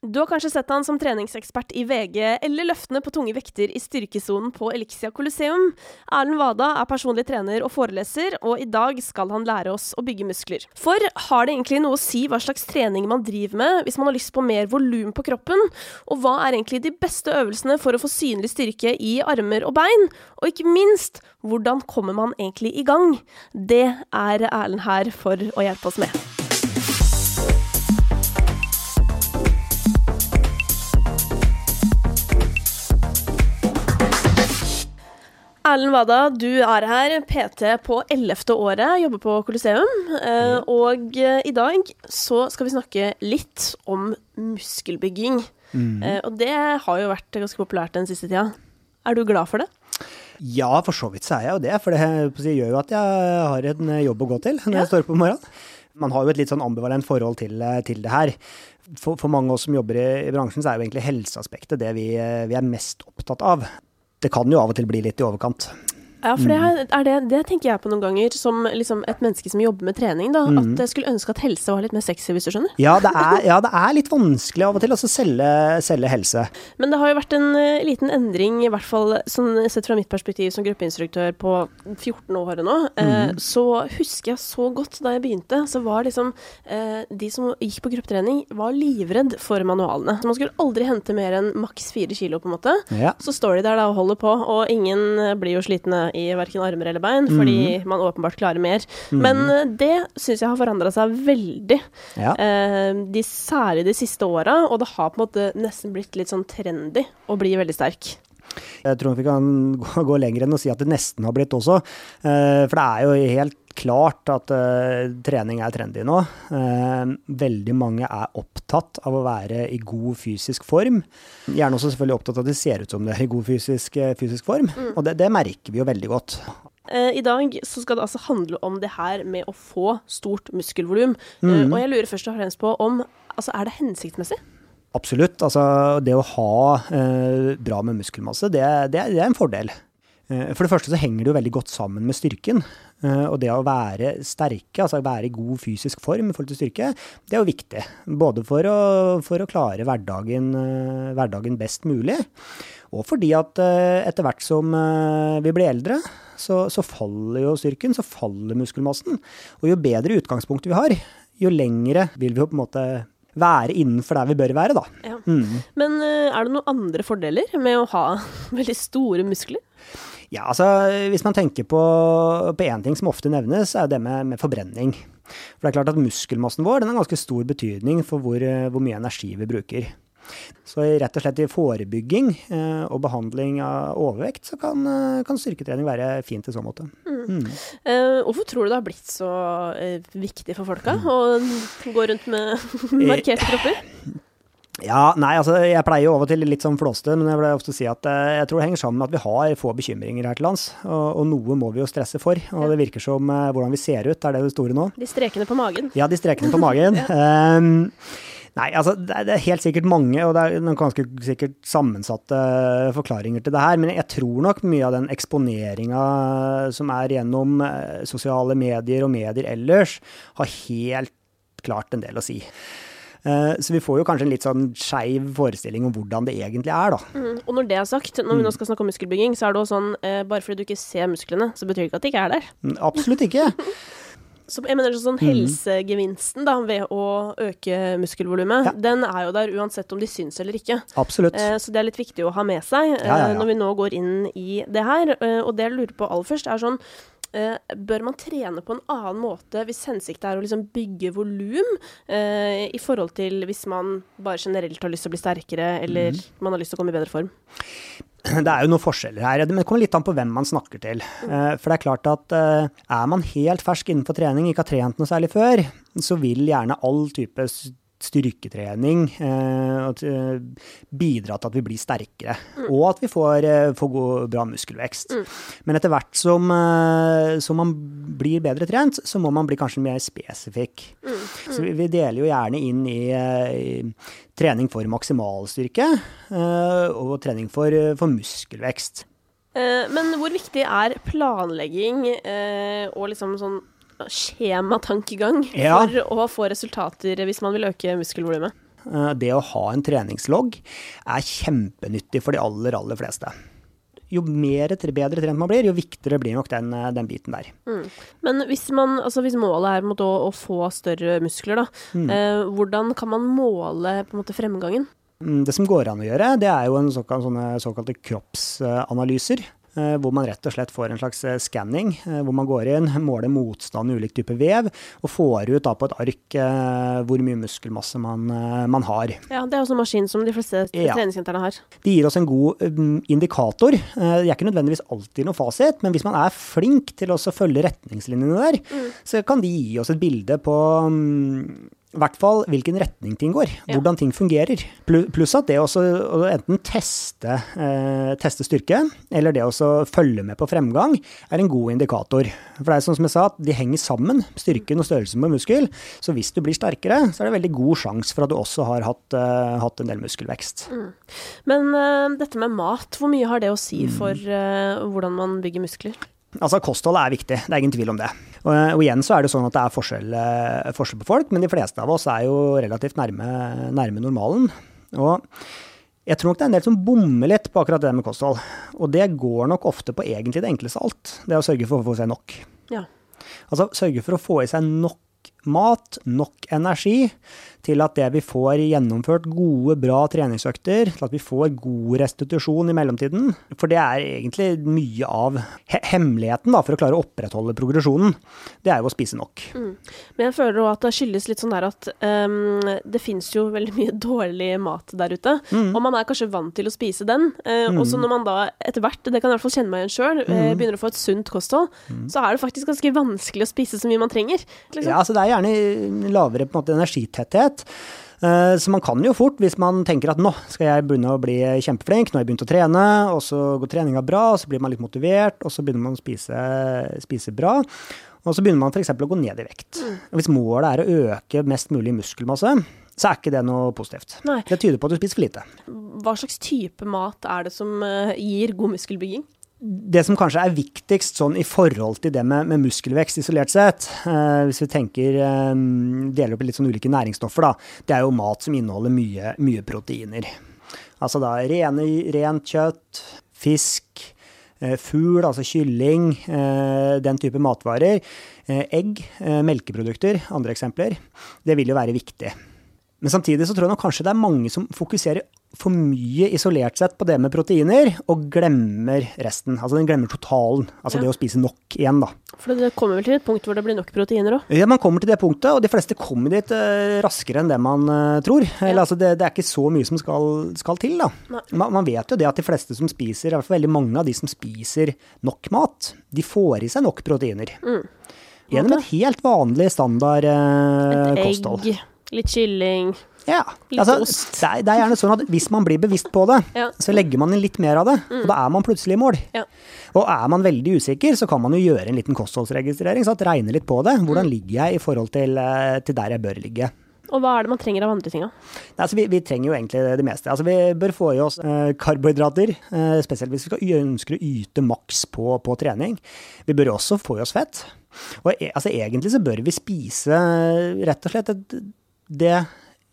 Du har kanskje sett han som treningsekspert i VG, eller løftene på tunge vekter i styrkesonen på Elixia Coliseum. Erlend Wada er personlig trener og foreleser, og i dag skal han lære oss å bygge muskler. For har det egentlig noe å si hva slags trening man driver med, hvis man har lyst på mer volum på kroppen? Og hva er egentlig de beste øvelsene for å få synlig styrke i armer og bein? Og ikke minst, hvordan kommer man egentlig i gang? Det er Erlend her for å hjelpe oss med. Erlend Wada, du er her, PT på ellevte året, jobber på Coliseum. Eh, og eh, i dag så skal vi snakke litt om muskelbygging. Mm. Eh, og det har jo vært ganske populært den siste tida. Er du glad for det? Ja, for så vidt så er jeg jo det. For det gjør jo at jeg har en jobb å gå til når Ja. jeg står opp om morgenen. Man har jo et litt sånn ambivalent forhold til, til det her. For, for mange av oss som jobber i, i bransjen, så er jo egentlig helseaspektet det vi, vi er mest opptatt av. Det kan jo av og til bli litt i overkant. Ja, for det, Mm. er, det, det tenker jeg på noen ganger som liksom et menneske som jobber med trening. da, Mm. At jeg skulle ønske at helse var litt mer sexy, hvis du skjønner. Ja, det er, ja, det er litt vanskelig av og til å selge, selge helse. Men det har jo vært en uh, liten endring, i hvert fall sånn sett fra mitt perspektiv som gruppeinstruktør på 14 år nå. Uh, mm. så husker jeg så godt da jeg begynte, så var liksom uh, de som gikk på gruppetrening, var livredd for manualene. Så man skulle aldri hente mer enn maks fire kilo, på en måte. Ja. Så står de der da og holder på, og ingen blir jo slitne i verken armer eller bein, fordi Mhm. man åpenbart klarer mer. Men eh, det syns jeg har forandra seg veldig. Ja. Eh, de, særlig de siste åra, og det har på en måte nesten blitt litt sånn trendy å bli veldig sterk. Jeg tror vi kan gå, gå lenger enn å si at det nesten har blitt også. Eh, for det er jo helt klart at uh, trening er trendy nå. Uh, veldig mange er opptatt av å være i god fysisk form. Gjerne også selvfølgelig opptatt av at det ser ut som det er i god fysisk, uh, fysisk form. Og det, det merker vi jo veldig godt. I dag så skal det altså handle om det her med å få stort muskelvolum. Mhm. og jeg lurer først og fremst på om altså, er det hensiktsmessig? Absolutt. Altså, det å ha bra med muskelmasse, det, det, det er en fordel. For det første så henger det jo veldig godt sammen med styrken. Eh, Og det å være sterke, altså være i god fysisk form i forhold til styrke, det er jo viktig. Både for å, for å klare hverdagen, eh, hverdagen best mulig, og fordi at eh, etter hvert som vi blir eldre, så, så faller jo styrken, så faller muskelmassen. Og jo bedre utgangspunkt vi har, jo lengre vil vi jo på en måte være innenfor der vi bør være, da. Ja. Mm. Men er det noen andre fordeler med å ha veldig store muskler? Ja, altså hvis man tenker på én ting som ofte nevnes, er jo det med, med forbrenning. For det er klart at muskelmassen vår den har ganske stor betydning for hvor, eh, hvor mye energi vi bruker. Så rett og slett i forebygging eh, og behandling av overvekt, så kan, eh, kan styrketrening være fint i så måte. Mm. Eh, hvorfor tror du det har blitt så eh, viktig for folka å gå rundt med markerte kropper? Ja, nei, altså jeg pleier jo av og til litt sånn flåste, men jeg pleier ofte si at eh, jeg tror det henger sammen med at vi har få bekymringer her til lands. Og, og noe må vi jo stresse for. Og det virker som eh, hvordan vi ser ut, er det det store nå. De strekene på magen. Ja, de strekene på magen. Ehm, nei, altså det er, helt sikkert mange, og det er noen ganske sikkert sammensatte forklaringer til det her, men jeg tror nok mye av den eksponeringa som er gjennom eh, sosiale medier og medier ellers, har helt klart en del å si. Eh, Så vi får jo kanskje en litt sånn skeiv forestilling om hvordan det egentlig er, da. Mm. Og når det er sagt, når vi nå skal snakke om muskelbygging, så er det også sånn eh, bare fordi du ikke ser musklene, så betyr det ikke at de ikke er der. Mm, Absolutt ikke. Så jeg mener sånn Helsegevinsten da, ved å øke muskelvolumet, Ja. den er jo der uansett om de syns eller ikke. Absolutt. Eh, så det er litt viktig å ha med seg eh, Ja, ja, når vi nå går inn i det her. Eh, og det jeg lurer på aller først, er sånn bør man trene på en annen måte hvis hensikten er å liksom bygge volum, eh, i forhold til hvis man bare generelt har lyst til å bli sterkere, eller mm. man har lyst til å komme i bedre form? Det er jo noen forskjeller her, men det kommer litt an på hvem man snakker til. Eh, For det er klart at eh, er man helt fersk innenfor trening, ikke har trent noe særlig før, så vil gjerne all type styrketrening eh, og eh, bidra til at vi blir sterkere, og at vi får, eh, får god, bra muskelvekst. Men etter hvert som, som man blir bedre trent, så må man bli kanskje mer spesifikk. Så vi, vi deler jo gjerne inn i, i trening for maksimalstyrke eh, og trening for, for muskelvekst. Men hvor viktig er planlegging og liksom sånn skjematankegang Ja. for å få resultater hvis man vil øke muskelvolumet? Eh, det å ha en treningslogg er kjempenyttig for de aller, aller fleste. Jo mer, bedre trent man blir, jo viktigere blir nok den, eh, den biten der. Mm. Men hvis, man, altså hvis målet er måte, å, å, få større muskler, da, mm. eh, hvordan kan man måle måte, fremgangen? Mm, det som går an å gjøre, det er jo en såkalt, sånne såkalte kroppsanalyser. Eh, hvor man rett og slett får en slags eh, skanning, eh, hvor man går inn, måler motstand i ulik type vev, og får ut da på et ark hvor mye muskelmasse man, man har. Ja, Det er også en maskin som de fleste ja. treningssentrene har. De gir oss en god indikator. Det er ikke nødvendigvis alltid noe fasit, men hvis man er flink til å følge retningslinjene der, mm. så kan de gi oss et bilde på mm, i hvert fall hvilken retning ting går, hvordan ting fungerer. Pluss at det også, å enten teste, eh, teste, styrke, eller det å følge med på fremgang, er en god indikator. For det er sånn som jeg sa, at de henger sammen, styrken og størrelsen på muskel. Så hvis du blir sterkere, så er det veldig god sjanse for at du også har hatt, eh, hatt en del muskelvekst. Mm. Men eh, dette med mat, hvor mye har det å si mm. for uh, hvordan man bygger muskler? Altså, Kosthold er viktig, det er ingen tvil om det. Og, og, igjen så er det sånn at det er forskjell, eh, forskjell, på folk, men de fleste av oss er jo relativt nærme, nærme, normalen. Og jeg tror nok det er en del som bommer litt på akkurat det med kosthold. Og det går nok ofte på egentlig det enkleste av alt. Det er å sørge for å få i seg nok. Ja. Altså sørge for å få i seg nok mat, nok energi til at det vi får gjennomført gode, bra treningsøkter, til at vi får god restitusjon i mellomtiden. For det er egentlig mye av hemmeligheten da, for å klare å opprettholde progresjonen. Det er jo å spise nok. Mm. Men jeg føler òg at det skyldes litt sånn der at um, det fins jo veldig mye dårlig mat der ute. Mm. Og man er kanskje vant til å spise den. Uh, mm. Og så når man da etter hvert, det kan jeg i hvert fall kjenne meg igjen sjøl, uh, mm. begynner å få et sunt kosthold, mm. så er det faktisk ganske vanskelig å spise så mye man trenger. Liksom. Ja, altså det er gjerne lavere på en måte energitetthet kvalitet. Eh, så man kan jo fort, hvis man tenker at nå skal jeg begynne å bli kjempeflink, nå har jeg begynt å trene, og så går treninga bra, og så blir man litt motivert, og så begynner man å spise, spise bra. Og så begynner man f.eks. å gå ned i vekt. Mm. Hvis målet er å øke mest mulig muskelmasse, så er ikke det noe positivt. Nei. Det tyder på at du spiser for lite. Hva slags type mat er det som eh, gir god muskelbygging? Det som kanskje er viktigst sånn i forhold til det med, med muskelvekst isolert sett, eh, hvis vi tenker eh, deler opp i litt sånn ulike næringsstoffer, da, det er jo mat som inneholder mye, mye proteiner. Altså da rene, rent kjøtt, fisk, eh, fugl, altså kylling, eh, den type matvarer. Eh, egg, eh, melkeprodukter, andre eksempler. Det vil jo være viktig. Men samtidig så tror jeg nok kanskje det er mange som fokuserer for mye isolert sett på det med proteiner, og glemmer resten. Altså den glemmer totalen. Altså ja. det å spise nok igjen, da. For det kommer vel til et punkt hvor det blir nok proteiner òg? Ja, man kommer til det punktet, og de fleste kommer dit uh, raskere enn det man tror. tror. Ja. Altså det, det, er ikke så mye som skal, skal til, da. Man, man, vet jo det at de fleste som spiser, i hvert fall veldig mange av de som spiser nok mat, de får i seg nok proteiner. Mm. Gjennom et helt vanlig standard kosthold. Et egg Litt kylling. Ja. Altså. Det er, det er, gjerne sånn at hvis man blir bevisst på det, ja. så legger man inn litt mer av det. Mm. Og da er man plutselig i mål. Ja. Og er man veldig usikker, så kan man jo gjøre en liten kostholdsregistrering. Så at regne litt på det. Hvordan mm. ligger jeg i forhold til, eh, til, der jeg bør ligge. Og hva er det man trenger av andre ting. Altså, vi, vi, trenger jo egentlig det meste. Altså, vi bør få i oss eh, karbohydrater, eh, spesielt hvis vi skal, ønsker å yte maks på, på, trening. Vi bør også få i oss fett. Og e, altså, egentlig så bør vi spise rett og slett et det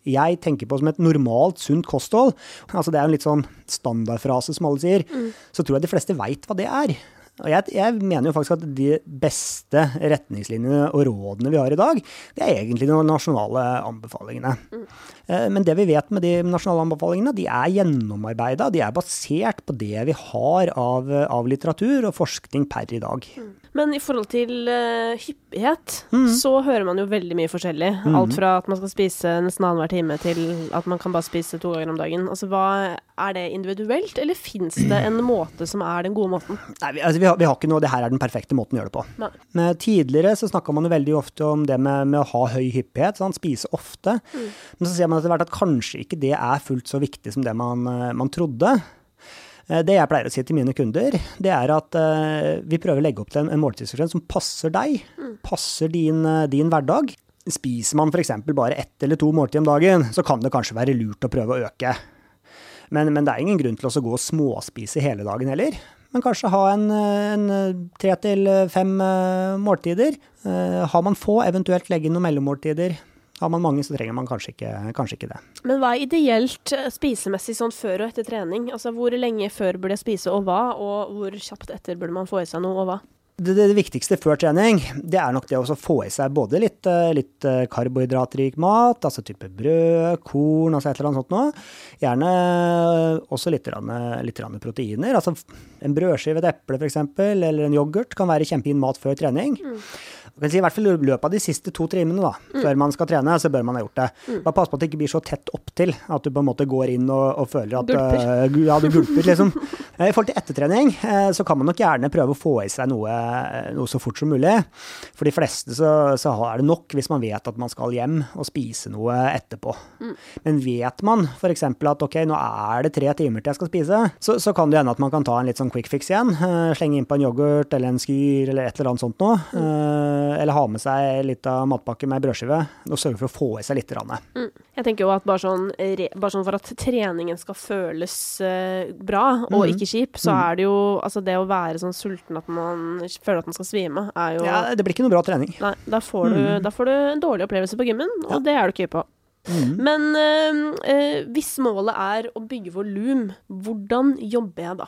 jeg tenker på som et normalt sunt kosthold, altså det er en litt sånn standardfrase som alle sier, mm. så tror jeg de fleste veit hva det er. Og jeg, jeg, mener jo faktisk at de beste retningslinjene og rådene vi har i dag, det er egentlig de nasjonale anbefalingene. Mm. Eh, men det vi vet med de nasjonale anbefalingene, de er gjennomarbeida. De er basert på det vi har av, av litteratur og forskning per i dag. Mm. Men i forhold til uh, hyppighet, mm. så hører man jo veldig mye forskjellig. Mm. Alt fra at man skal spise nesten annenhver time, til at man kan bare spise to ganger om dagen. Altså, hva, Er det individuelt, eller fins det en måte som er den gode måten? Nei, vi, altså, vi, har, vi har, ikke noe Det her er den perfekte måten å gjøre det på. Nei. Men tidligere så snakka man jo veldig ofte om det med, med å ha høy hyppighet, sant? spise ofte. Mm. Men så ser man etter hvert at kanskje ikke det er fullt så viktig som det man, eh, man trodde. Eh, det jeg pleier å si til mine kunder, det er at uh, vi prøver å legge opp til en, en måltidsfrekvens som passer deg, mm. passer din, din, hverdag. Spiser man f.eks. bare ett eller to måltider om dagen, så kan det kanskje være lurt å prøve å øke. Men, men det er ingen grunn til å gå og småspise hele dagen heller. Men kanskje ha en, en tre til fem måltider. Har man få, eventuelt legge inn noen mellommåltider Har man mange, så trenger man kanskje ikke, kanskje ikke det. Men hva er ideelt eh, spisemessig sånn før og etter trening? Altså Hvor lenge før burde jeg spise, og hva? Og hvor kjapt etter burde man få i seg noe, og hva? Det, det, viktigste før trening, det er nok det å få i seg både litt, eh, litt eh, karbohydratrik mat, altså type brød, korn, altså et eller annet sånt noe. Gjerne også litt, litt proteiner. Altså en brødskive, et eple f.eks., eller en yoghurt kan være kjempefin mat før trening. Mm kan si, I hvert fall i løpet av de siste to timene da, mm. før man skal trene, så bør man ha gjort det. Mm. Bare pass på at det ikke blir så tett opptil at du på en måte går inn og, og føler at uh, ja, du gulper. liksom. I forhold til ettertrening uh, så kan man nok gjerne prøve å få i seg noe, noe så fort som mulig. For de fleste så, så, er det nok hvis man vet at man skal hjem og spise noe etterpå. Mm. Men vet man f.eks. at ok, nå er det tre timer til jeg skal spise, så, så kan det hende at man kan ta en litt sånn quick fix igjen. Slenge inn på en yoghurt eller en skyr eller et eller annet sånt noe. Mm eller ha med seg litt av matpakke med brødskive, og sørge for å få i seg litt. Mm. Jeg tenker jo at bare sånn, bare sånn, for at treningen skal føles bra og mm. ikke kjip, så mm. er det jo altså det å være sånn sulten at man føler at man skal svime, er jo Ja, det blir ikke noe bra trening. Nei, da får du, mm. da får du en dårlig opplevelse på gymmen, og ja. det er du ikke på. Mm. Men øh, øh, hvis målet er å bygge volum, hvordan jobber jeg da?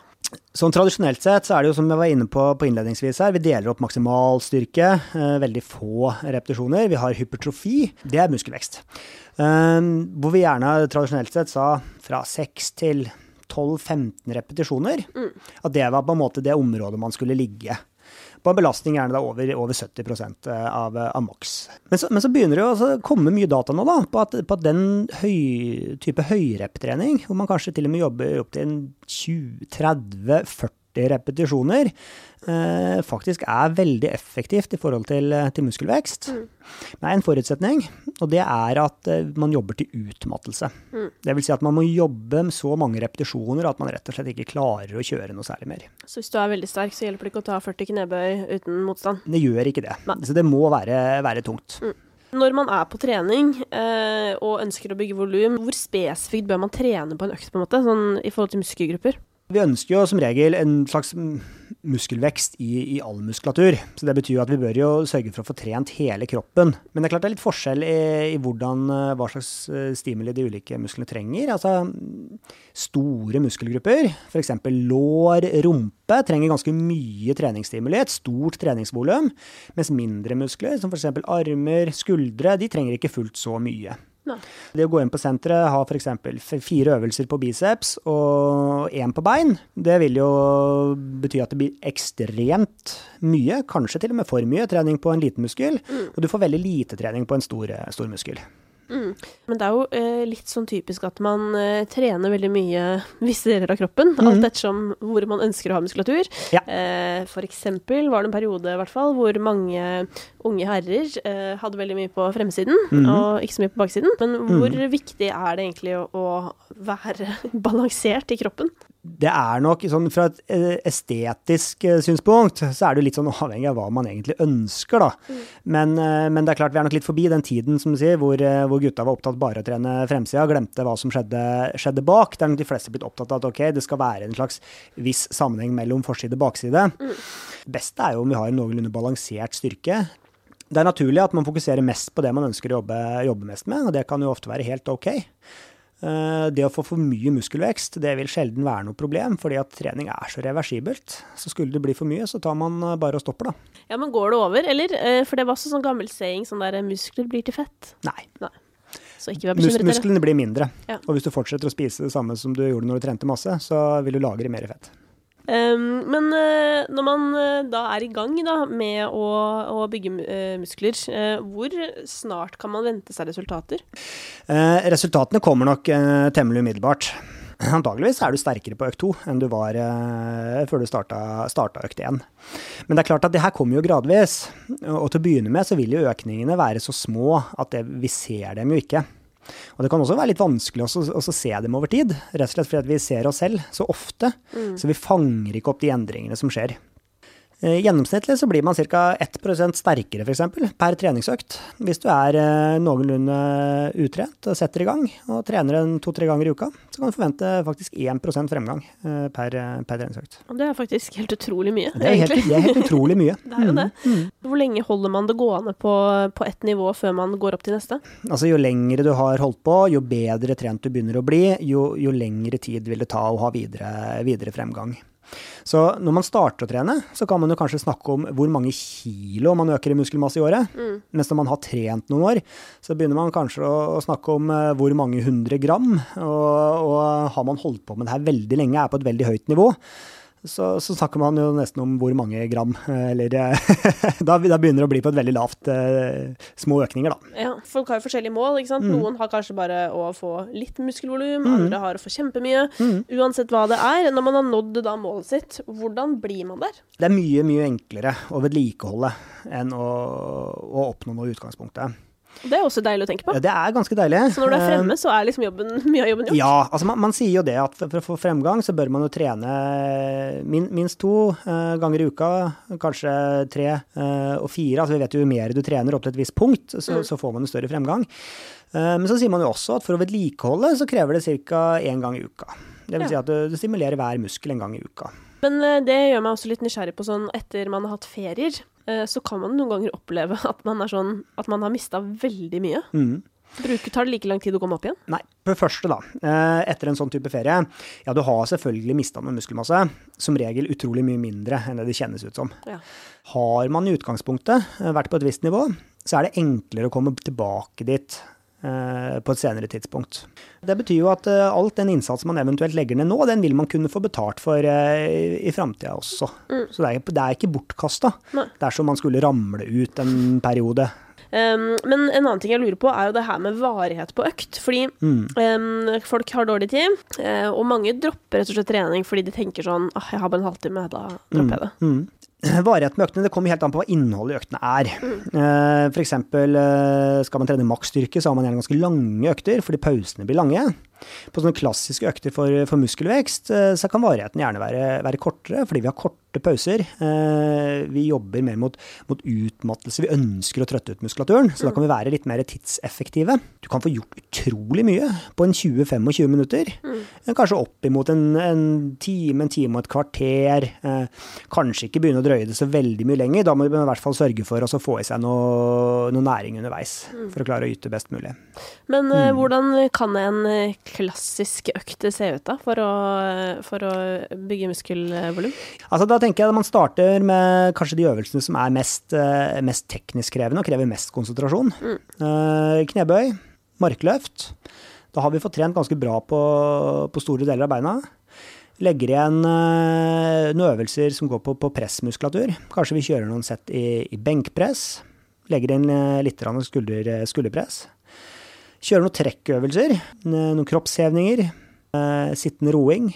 Sånn Tradisjonelt sett så er det jo som jeg var inne på, på innledningsvis her, vi deler opp maksimalstyrke. Eh, veldig få repetisjoner. Vi har hypertrofi. Det er muskelvekst. Eh, hvor vi gjerne tradisjonelt sett sa fra 6 til 12-15 repetisjoner. Mm. At det var på en måte det området man skulle ligge på en belastning gjerne da over, over 70 eh, av, av maks. Men, men, så begynner det å altså komme mye data nå da, på at, på at den høy, type høyreptrening, hvor man kanskje til og med jobber opp til 20-30-40 repetisjoner, eh, faktisk er veldig effektivt i forhold til, eh, til muskelvekst. Mm. Er en forutsetning, og det er at eh, man jobber til utmattelse. Mm. Det vil si at man må jobbe med så mange repetisjoner at man rett og slett ikke klarer å kjøre noe særlig mer. Så hvis du er veldig sterk, så hjelper det ikke å ta 40 knebøy uten motstand? Det gjør ikke det. Nei. Så det må være, være tungt. Mm. Når man er på trening eh, og ønsker å bygge volum, hvor spesifikt bør man trene på en økt, på en måte, sånn i forhold til muskelgrupper? Vi ønsker jo som regel en slags muskelvekst i, i, all muskulatur. Så det betyr jo at vi bør jo sørge for å få trent hele kroppen. Men det er klart det er litt forskjell i, i hvordan, eh, hva slags eh, stimuli de ulike musklene trenger. Altså store muskelgrupper, f.eks. lår, rumpe, trenger ganske mye treningsstimuli, et stort treningsvolum. Mens mindre muskler, som f.eks. armer, skuldre, de trenger ikke fullt så mye. Det å gå inn på senteret, ha f.eks. fire øvelser på biceps og én på bein, det vil jo bety at det blir ekstremt mye, kanskje til og med for mye, trening på en liten muskel. Mm. Og du får veldig lite trening på en stor, stor muskel. Mm. Men det er jo eh, litt sånn typisk at man eh, trener veldig mye visse deler av kroppen, mm. alt ettersom hvor man ønsker å ha muskulatur. Ja. Eh, for eksempel var det en periode hvert fall hvor mange unge herrer eh, hadde veldig mye på fremsiden, mm. og ikke så mye på baksiden. Men hvor mm. viktig er det egentlig å, å være balansert i kroppen? Det er nok sånn fra et eh, estetisk eh, synspunkt, så er det litt sånn avhengig av hva man egentlig ønsker, da. Mm. Men, eh, men, det er klart vi er nok litt forbi den tiden, som du sier, hvor, hvor gutta var opptatt bare å trene fremsida, glemte hva som skjedde, skjedde, bak. Er nok de fleste blitt opptatt av at ok, det skal være en slags viss sammenheng mellom forside og bakside. Mm. Beste er jo om vi har en noenlunde balansert styrke. Det er naturlig at man fokuserer mest på det man ønsker å jobbe, jobbe mest med, og det kan jo ofte være helt ok. Eh, det å få for mye muskelvekst det vil sjelden være noe problem, fordi at trening er så reversibelt. Så skulle det bli for mye, så tar man eh, bare og stopper, da. Ja, Men går det over, eller? Eh, for det var også sånn gammel saying, sånn der muskler blir til fett. Nei. Nei. Mus musklene blir mindre. Ja. Og hvis du fortsetter å spise det samme som du gjorde når du trente masse, så vil du lagre mer fett. Men uh, når man uh, da er i gang da, med å, å bygge uh, muskler, hvor snart kan man vente seg resultater? resultatene kommer nok temmelig umiddelbart. Antageligvis er du sterkere på økt to enn du var før du starta, starta økt én. Men det er klart at det her kommer jo gradvis. Og til å begynne med så vil jo økningene være så små at det, vi ser dem jo ikke. Og det kan også være litt vanskelig å se dem over tid, rett og slett fordi vi ser oss selv så ofte. Mm. Så vi fanger ikke opp de endringene som skjer. Eh, Gjennomsnittlig så blir man ca. 1% sterkere f.eks. per treningsøkt. Hvis du er eh, noenlunde utrent og setter i gang og trener en to-tre ganger i uka, så kan du forvente faktisk 1 fremgang eh, per, per treningsøkt. Det er faktisk helt utrolig mye, Det er helt, det er helt utrolig mye. Det er jo det. Mm. Hvor lenge holder man det gående på, på ett nivå før man går opp til neste? Altså Jo lengre du har holdt på, jo bedre trent du begynner å bli, jo, jo lengre tid vil det ta å ha videre, videre fremgang. Så når man starter å trene, så kan man jo kanskje snakke om hvor mange kilo man øker i muskelmasse i året. Mens når man har trent noen år, så begynner man kanskje å, å snakke om eh, hvor mange hundre gram. Og, og har man holdt på med det her veldig lenge, er på et veldig høyt nivå, så, så snakker man jo nesten om hvor mange gram. eh, Eller eh, da, da begynner det å bli på et veldig lavt eh, Små økninger, da. Ja, Folk har jo forskjellige mål. ikke sant? Mm. Noen har kanskje bare å få litt muskelvolum, andre har å få kjempemye. Uansett hva det er, når man har nådd da målet sitt, hvordan blir man der? Det er mye, mye enklere å vedlikeholde enn å, å oppnå noe i utgangspunktet. Det er også deilig å tenke på. Det er ganske deilig. Så når du er Eh, fremme, så er liksom jobben, mye av jobben gjort. Ja, altså man, man sier jo det at for, å få fremgang, så bør man jo trene min, minst to eh, ganger i uka, kanskje tre eh, og fire. Altså vi vet jo jo mer du trener opp til et visst punkt, så, så får man jo større fremgang. Men så sier man jo også at for å vedlikeholde, så krever det ca. én gang i uka. Det vil si at du, du stimulerer hver muskel en gang i uka. Men eh, det gjør meg også litt nysgjerrig på sånn etter man har hatt ferier, eh, så kan man noen ganger oppleve at man er sånn at man har mista veldig mye. Mm. Bruker, tar det like lang tid å komme opp igjen? Nei, På det første da, eh, etter en sånn type ferie, ja du har selvfølgelig mista noe muskelmasse, som regel utrolig mye mindre enn det det kjennes ut som. Ja. Har man i utgangspunktet vært på et visst nivå, så er det enklere å komme tilbake dit på et senere tidspunkt. Det betyr jo at eh, alt den innsatsen man eventuelt legger ned nå, den vil man kunne få betalt for eh, i, framtida også. Så det er, det er ikke bortkasta dersom man skulle ramle ut en periode. Um, men en annen ting jeg lurer på, er jo det her med varighet på økt. Fordi um, folk har dårlig tid, eh, og mange dropper rett og slett trening fordi de tenker sånn ah, jeg har bare en halvtime, da dropper jeg det. Mm. Varigheten med øktene det kommer helt an på hva innholdet i øktene er. Eh, For eksempel eh, skal man trene maksstyrke, så har man gjerne ganske lange økter fordi pausene blir lange. På sånne klassiske økter for, for muskelvekst eh, så kan varigheten gjerne være, være kortere fordi vi har korte pauser. Eh, Vi jobber mer mot, mot utmattelse. Vi ønsker å trøtte ut muskulaturen, så da kan vi være litt mer tidseffektive. Du kan få gjort utrolig mye på en 20-25 minutter. Eh, Kanskje oppimot en, en time, en time og et kvarter. Eh, Kanskje ikke begynne å drøye det så veldig mye lenger. Da må vi i hvert fall sørge for å få i seg noe, noe næring underveis, for å klare å yte best mulig. Men mm. hvordan kan en klassisk økt se ut da, for å, for å bygge muskelvolum? Altså, da tenker jeg at man starter med kanskje de øvelsene som er mest, eh, mest teknisk krevende og krever mest konsentrasjon. Mm. knebøy, markløft. Da har vi fått trent ganske bra på, på store deler av beina. Legger igjen eh, noen øvelser som går på, på pressmuskulatur. Kanskje vi kjører noen sett i, i benkpress. Legger inn eh, litt skulder, skulderpress. Kjører noen trekkøvelser, noen kroppshevninger, eh, sittende roing.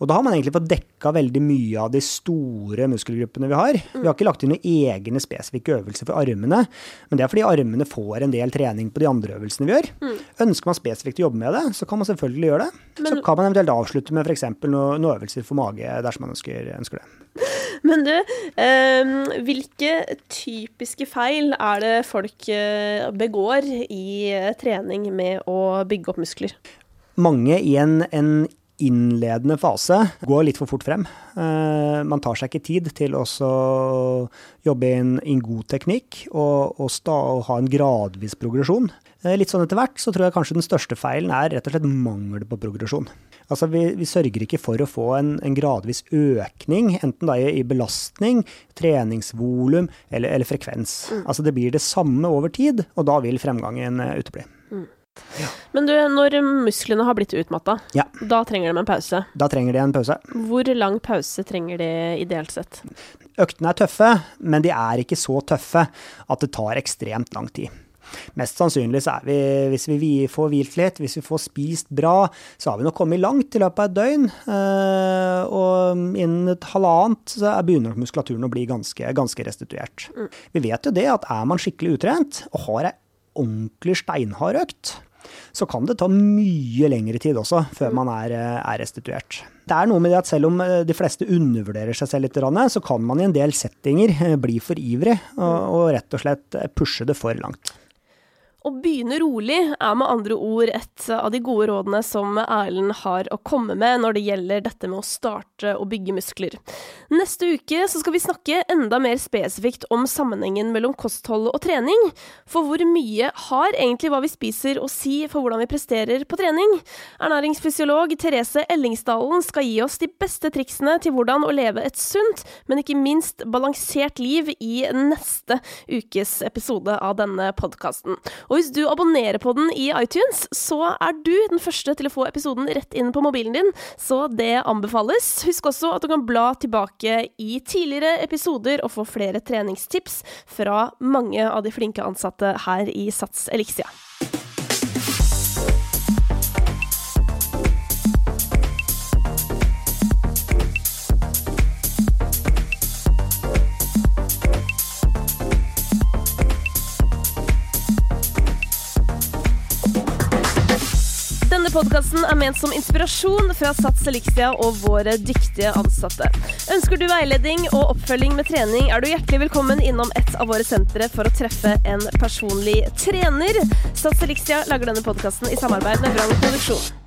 Og da har man egentlig fått dekka veldig mye av de store muskelgruppene vi har. Vi har ikke lagt inn noen egne spesifikke øvelser for armene, men det er fordi armene får en del trening på de andre øvelsene vi gjør. Ønsker man spesifikt å jobbe med det, så kan man selvfølgelig gjøre det. så kan man eventuelt avslutte med f.eks. Noen, noen øvelser for mage dersom man ønsker, ønsker det. Men du, eh, hvilke typiske feil er det folk eh, begår i eh, trening med å bygge opp muskler? mange i en, en innledende fase går litt for fort frem. Eh, man tar seg ikke tid til å jobbe i en, god teknikk og, og, sta, og ha en gradvis progresjon. Eh, litt sånn etter hvert så tror jeg kanskje den største feilen er rett og slett mangel på progresjon. Altså vi, vi sørger ikke for å få en, en gradvis økning, enten da i, i belastning, treningsvolum eller, eller frekvens. Altså det blir det samme over tid, og da vil fremgangen Men du, når musklene har blitt utmatta, Ja. da trenger de en pause. Da trenger de en pause. Hvor lang pause trenger de ideelt sett? Øktene er tøffe, men de er ikke så tøffe at det tar ekstremt lang tid. Mest sannsynlig så er vi, hvis vi får hvilt litt, hvis vi får spist bra, så har vi nok kommet langt i løpet av et døgn. eh, Og innen et halvannet så er- begynner muskulaturen å bli ganske, ganske restituert. Vi vet jo det at er man skikkelig utrent og har ei ordentlig steinhard økt, så kan det ta mye lengre tid også før man er, er restituert. Det er noe med det at selv om de fleste undervurderer seg selv litt, så kan man i en del settinger bli for ivrig og, og rett og slett pushe det for langt. Å begynne rolig er med andre ord et av de gode rådene som Erlend har å komme med når det gjelder dette med å starte å bygge muskler. Neste uke skal vi snakke enda mer spesifikt om sammenhengen mellom kosthold og trening. For hvor mye har egentlig hva vi spiser å si for hvordan vi presterer på trening? Ernæringsfysiolog Therese Ellingsdalen skal gi oss de beste triksene til hvordan å leve et sunt, men ikke minst balansert liv i neste ukes episode av denne podkasten. Og hvis du abonnerer på den i iTunes, så er du den første til å få episoden rett inn på mobilen din, så det anbefales. Husk også at du kan bla tilbake i tidligere episoder og få flere treningstips fra mange av de flinke ansatte her i Sats Elixia. Podkasten er ment som inspirasjon fra Sats Elixia og våre dyktige ansatte. Ønsker du veiledning og oppfølging med trening, er du hjertelig velkommen innom et av våre sentre for å treffe en personlig trener. Sats Elixia lager denne podkasten i samarbeid med Vrang Produksjon.